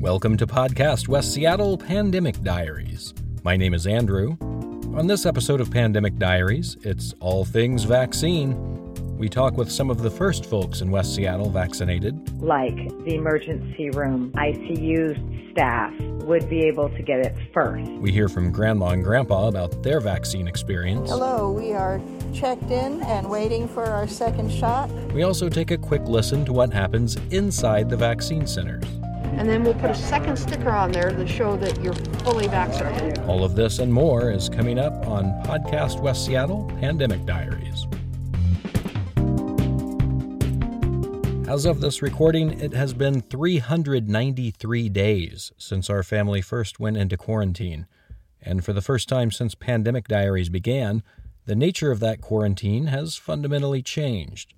Welcome to Podcast West Seattle Pandemic Diaries. My name is Andrew. On this episode of Pandemic Diaries, it's all things vaccine. We talk with some of the first folks in West Seattle vaccinated. Like the emergency room, ICU staff would be able to get it first. We hear from Grandma and Grandpa about their vaccine experience. Hello, we are checked in and waiting for our second shot. We also take a quick listen to what happens inside the vaccine centers. And then we'll put a second sticker on there to show that you're fully vaccinated. All of this and more is coming up on Podcast West Seattle Pandemic Diaries. As of this recording, it has been 393 days since our family first went into quarantine. And for the first time since Pandemic Diaries began, the nature of that quarantine has fundamentally changed.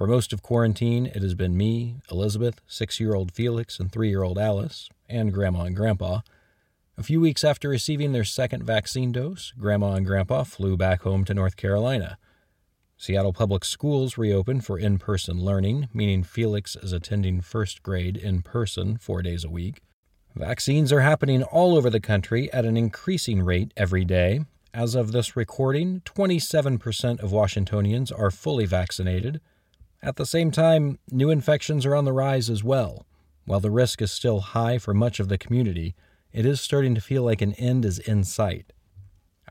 For most of quarantine, it has been me, Elizabeth, six year old Felix, and three year old Alice, and Grandma and Grandpa. A few weeks after receiving their second vaccine dose, Grandma and Grandpa flew back home to North Carolina. Seattle Public Schools reopened for in person learning, meaning Felix is attending first grade in person four days a week. Vaccines are happening all over the country at an increasing rate every day. As of this recording, 27% of Washingtonians are fully vaccinated, at the same time, new infections are on the rise as well. While the risk is still high for much of the community, it is starting to feel like an end is in sight.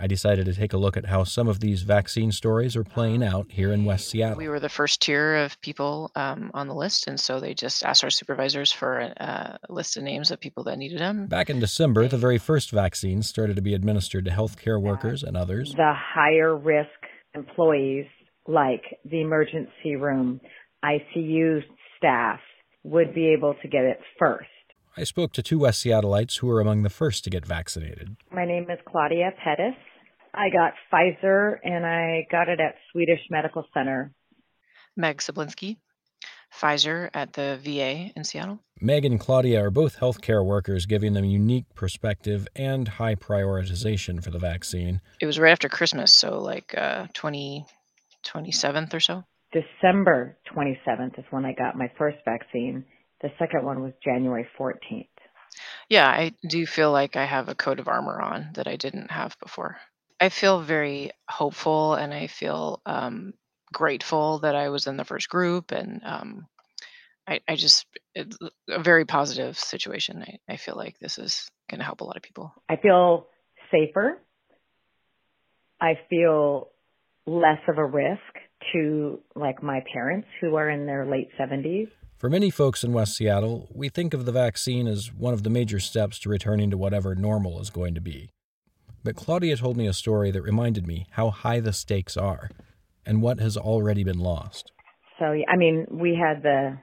I decided to take a look at how some of these vaccine stories are playing out here in West Seattle. We were the first tier of people um, on the list, and so they just asked our supervisors for a, a, list of names of people that needed them. Back in December, the very first vaccines started to be administered to healthcare workers and others. The higher risk employees like the emergency room, ICU staff would be able to get it first. I spoke to two West Seattleites who were among the first to get vaccinated. My name is Claudia Pettis. I got Pfizer and I got it at Swedish Medical Center. Meg Sablinski, Pfizer at the VA in Seattle. Meg and Claudia are both healthcare workers, giving them unique perspective and high prioritization for the vaccine. It was right after Christmas, so like uh, 20, 27th or so? December 27th is when I got my first vaccine. The second one was January 14th. Yeah, I do feel like I have a coat of armor on that I didn't have before. I feel very hopeful and I feel um, grateful that I was in the first group and um, I, I, just it's a very positive situation. I, I feel like this is going to help a lot of people. I feel safer. I feel less of a risk to like my parents who are in their late 70s. For many folks in West Seattle, we think of the vaccine as one of the major steps to returning to whatever normal is going to be. But Claudia told me a story that reminded me how high the stakes are and what has already been lost. So, I mean, we had the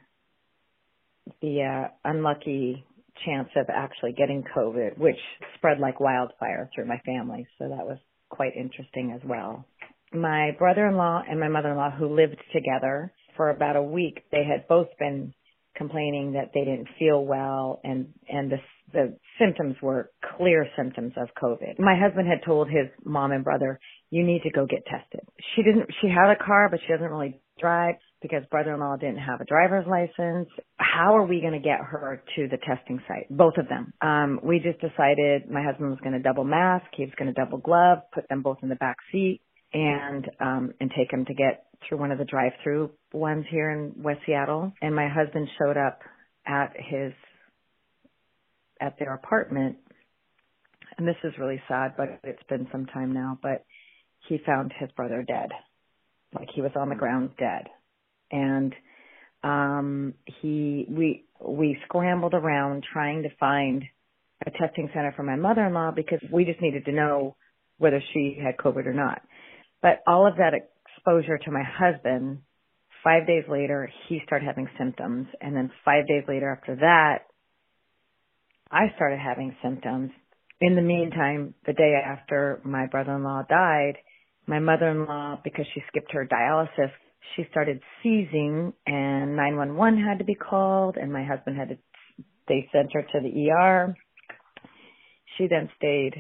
the uh, unlucky chance of actually getting COVID, which spread like wildfire through my family. So that was quite interesting as well my brother-in-law and my mother-in-law who lived together for about a week, they had both been complaining that they didn't feel well and and the the symptoms were clear symptoms of COVID. My husband had told his mom and brother, "You need to go get tested." She didn't. She had a car, but she doesn't really drive because brother-in-law didn't have a driver's license. How are we going to get her to the testing site? Both of them. Um, we just decided my husband was going to double mask. He was going to double glove, put them both in the back seat and um and take him to get through one of the drive through ones here in West Seattle. And my husband showed up at his at their apartment. And this is really sad but it's been some time now but he found his brother dead. Like he was on the ground dead. And um he we we scrambled around trying to find a testing center for my mother-in-law because we just needed to know whether she had covid or not but all of that exposure to my husband, five days later, he started having symptoms. And then five days later after that, I started having symptoms. In the meantime, the day after my brother-in-law died, my mother-in-law, because she skipped her dialysis, she started seizing and 911 had to be called and my husband had to, they sent her to the ER. She then stayed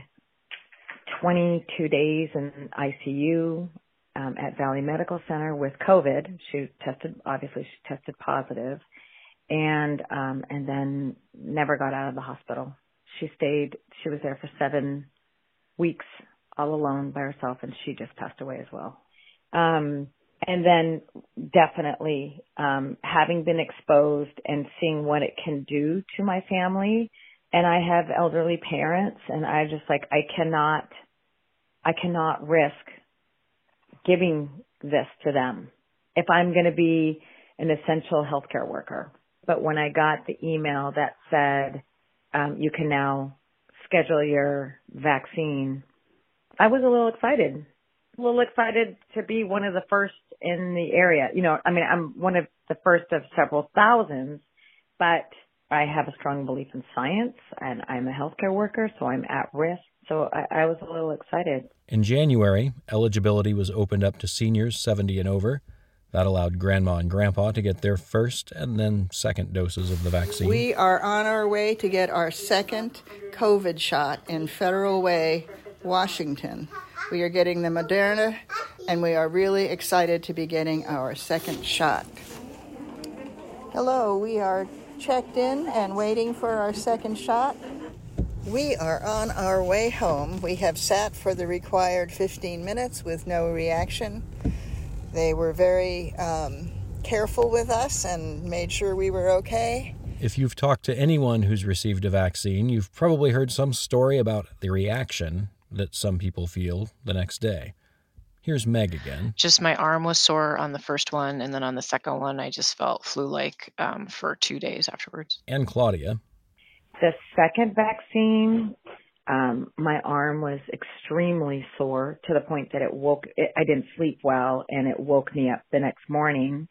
22 days in ICU um, at Valley Medical Center with COVID. She tested, obviously, she tested positive, and um, and then never got out of the hospital. She stayed. She was there for seven weeks all alone by herself, and she just passed away as well. Um, and then definitely um, having been exposed and seeing what it can do to my family. And I have elderly parents, and I just like I cannot, I cannot risk giving this to them if I'm going to be an essential healthcare worker. But when I got the email that said um, you can now schedule your vaccine, I was a little excited. A little excited to be one of the first in the area. You know, I mean, I'm one of the first of several thousands, but I have a strong belief in science and I'm a healthcare worker, so I'm at risk. So I, I was a little excited. In January, eligibility was opened up to seniors 70 and over. That allowed grandma and grandpa to get their first and then second doses of the vaccine. We are on our way to get our second COVID shot in Federal Way, Washington. We are getting the Moderna, and we are really excited to be getting our second shot. Hello, we are checked in and waiting for our second shot. We are on our way home. We have sat for the required 15 minutes with no reaction. They were very um, careful with us and made sure we were okay. If you've talked to anyone who's received a vaccine, you've probably heard some story about the reaction that some people feel the next day. Here's Meg again. Just my arm was sore on the first one, and then on the second one, I just felt flu like um, for two days afterwards. And Claudia. The second vaccine, um, my arm was extremely sore to the point that it woke, it, I didn't sleep well and it woke me up the next morning.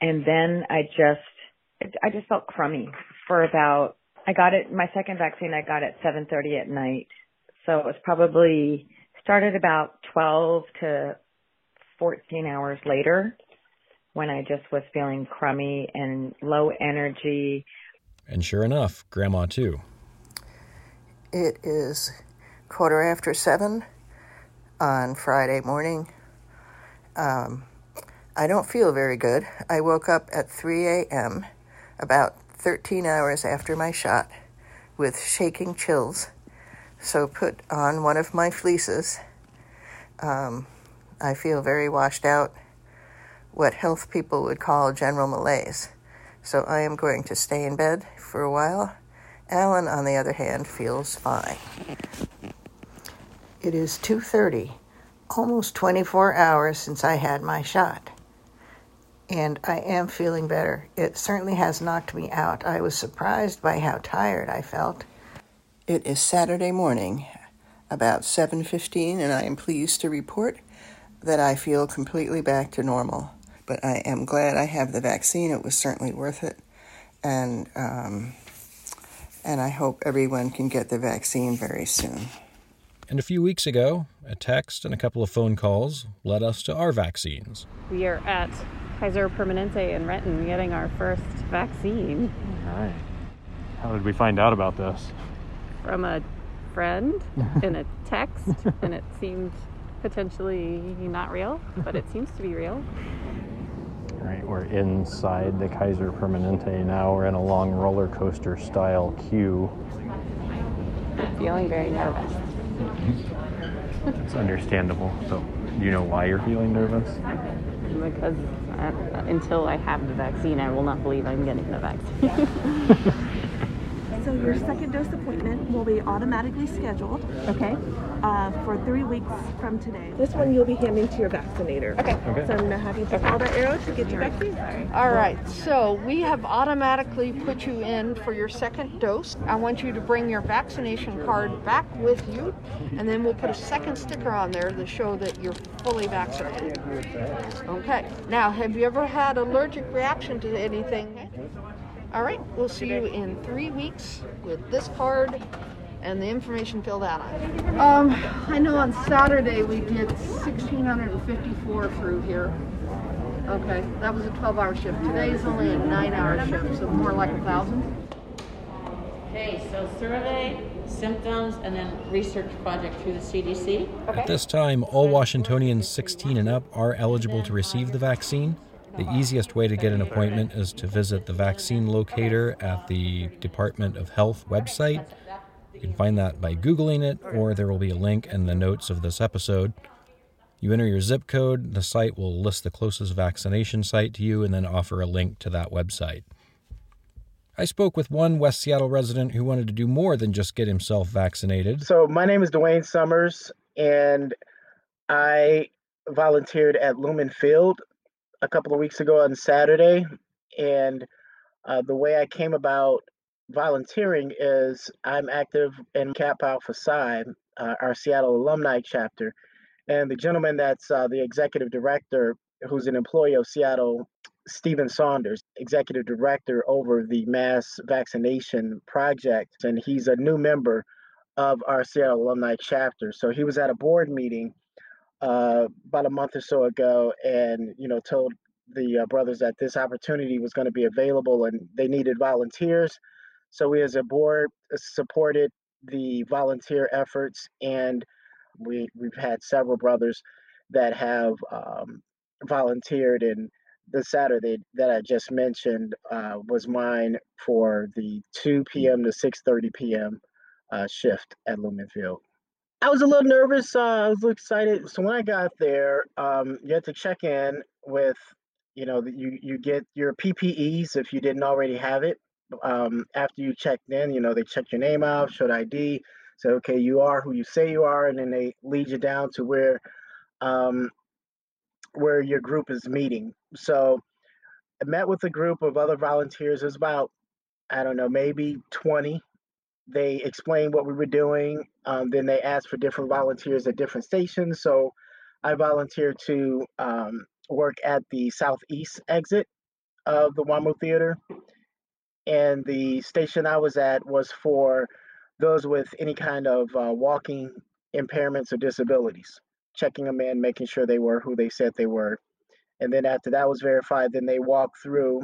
And then I just, I just felt crummy for about, I got it, my second vaccine I got at 7.30 at night. So it was probably, started about 12 to 14 hours later when I just was feeling crummy and low energy. And sure enough, Grandma too. It is quarter after seven on Friday morning. Um, I don't feel very good. I woke up at 3 a.m., about 13 hours after my shot, with shaking chills. So put on one of my fleeces. Um, I feel very washed out, what health people would call general malaise. So I am going to stay in bed for a while Alan, on the other hand, feels fine. It is 2:30, almost 24 hours since I had my shot. And I am feeling better. It certainly has knocked me out. I was surprised by how tired I felt. It is Saturday morning, about 7:15, and I am pleased to report that I feel completely back to normal. But I am glad I have the vaccine. It was certainly worth it. And um, and I hope everyone can get the vaccine very soon. And a few weeks ago, a text and a couple of phone calls led us to our vaccines. We are at Kaiser Permanente in Renton getting our first vaccine. All right. How did we find out about this? From a friend in a text, and it seemed potentially not real, but it seems to be real. Right, we're inside the Kaiser Permanente now. We're in a long roller coaster style queue. Feeling very nervous. It's understandable. So, do you know why you're feeling nervous? Because uh, until I have the vaccine, I will not believe I'm getting the vaccine. So your second dose appointment will be automatically scheduled okay. uh, for three weeks from today. This one you'll be handing to your vaccinator. Okay. Okay. So I'm going to have you follow that arrow to get your vaccine. All right, so we have automatically put you in for your second dose. I want you to bring your vaccination card back with you, and then we'll put a second sticker on there to show that you're fully vaccinated. Okay, now have you ever had allergic reaction to anything? All right, we'll see you in three weeks with this card and the information filled out on it. Um, I know on Saturday we did 1,654 through here. Okay, that was a 12-hour shift. Today's only a nine-hour shift, so more like a thousand. Okay, so survey, symptoms, and then research project through the CDC. At this time, all Washingtonians 16 and up are eligible to receive the vaccine, The easiest way to get an appointment is to visit the vaccine locator at the Department of Health website. You can find that by Googling it, or there will be a link in the notes of this episode. You enter your zip code, the site will list the closest vaccination site to you and then offer a link to that website. I spoke with one West Seattle resident who wanted to do more than just get himself vaccinated. So, my name is Dwayne Summers, and I volunteered at Lumen Field a couple of weeks ago on Saturday. And uh, the way I came about volunteering is I'm active in Kappa Alpha Psi, uh, our Seattle alumni chapter. And the gentleman that's uh, the executive director, who's an employee of Seattle, Stephen Saunders, executive director over the mass vaccination project. And he's a new member of our Seattle alumni chapter. So he was at a board meeting uh, about a month or so ago, and you know told the uh, brothers that this opportunity was going to be available and they needed volunteers. So we, as a board, uh, supported the volunteer efforts, and we we've had several brothers that have um, volunteered. And the Saturday that I just mentioned uh, was mine for the 2 p.m. to 6:30 p.m. Uh, shift at Lumen Field. I was a little nervous. Uh, I was excited. So when I got there, um, you had to check in with, you know, you you get your PPEs if you didn't already have it. Um, after you checked in, you know, they check your name out, showed ID, say, okay, you are who you say you are, and then they lead you down to where, um, where your group is meeting. So I met with a group of other volunteers. Was about, I don't know, maybe 20 they explained what we were doing. Um, then they asked for different volunteers at different stations. So I volunteered to um, work at the southeast exit of the WAMU Theater. And the station I was at was for those with any kind of uh, walking impairments or disabilities, checking them in, making sure they were who they said they were. And then after that was verified, then they walked through.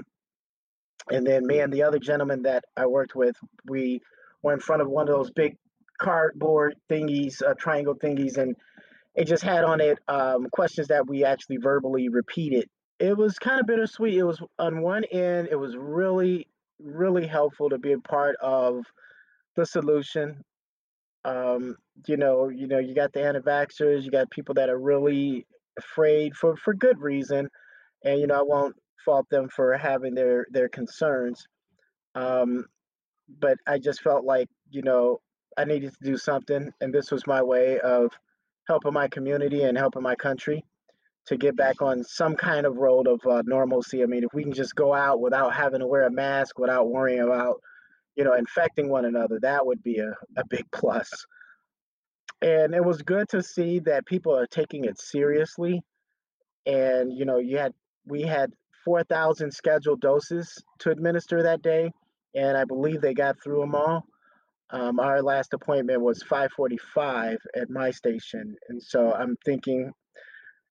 And then me and the other gentleman that I worked with, we were in front of one of those big cardboard thingies, uh, triangle thingies, and it just had on it um, questions that we actually verbally repeated. It was kind of bittersweet. It was on one end, it was really, really helpful to be a part of the solution. Um, you know, you know, you got the anti-vaxxers, you got people that are really afraid for for good reason, and you know, I won't fault them for having their their concerns. Um, but I just felt like, you know, I needed to do something. And this was my way of helping my community and helping my country to get back on some kind of road of uh, normalcy. I mean, if we can just go out without having to wear a mask, without worrying about, you know, infecting one another, that would be a, a big plus. And it was good to see that people are taking it seriously. And, you know, you had, we had 4,000 scheduled doses to administer that day and I believe they got through them all. Um, our last appointment was 5:45 at my station, and so I'm thinking,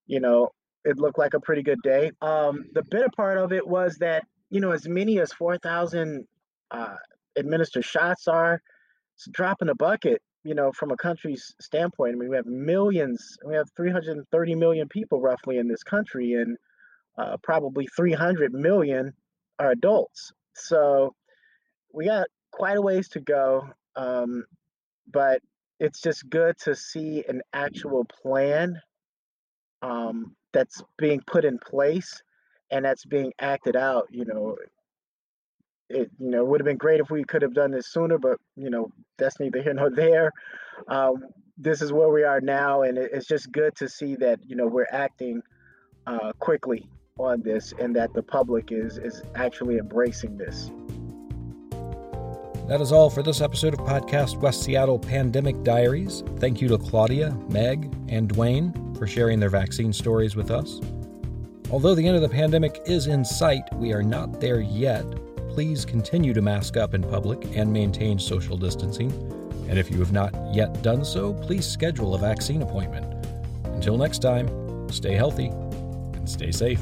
you know, it looked like a pretty good day. Um, the bitter part of it was that you know, as many as 4,000 uh, administered shots are, it's a bucket. You know, from a country's standpoint, I mean, we have millions. We have 330 million people roughly in this country, and uh, probably 300 million are adults. So we got quite a ways to go, um, but it's just good to see an actual plan um, that's being put in place and that's being acted out. You know, it you know would have been great if we could have done this sooner, but you know that's neither here nor there. Um, this is where we are now, and it's just good to see that you know we're acting uh, quickly on this, and that the public is is actually embracing this. That is all for this episode of Podcast West Seattle Pandemic Diaries. Thank you to Claudia, Meg, and Dwayne for sharing their vaccine stories with us. Although the end of the pandemic is in sight, we are not there yet. Please continue to mask up in public and maintain social distancing. And if you have not yet done so, please schedule a vaccine appointment. Until next time, stay healthy and stay safe.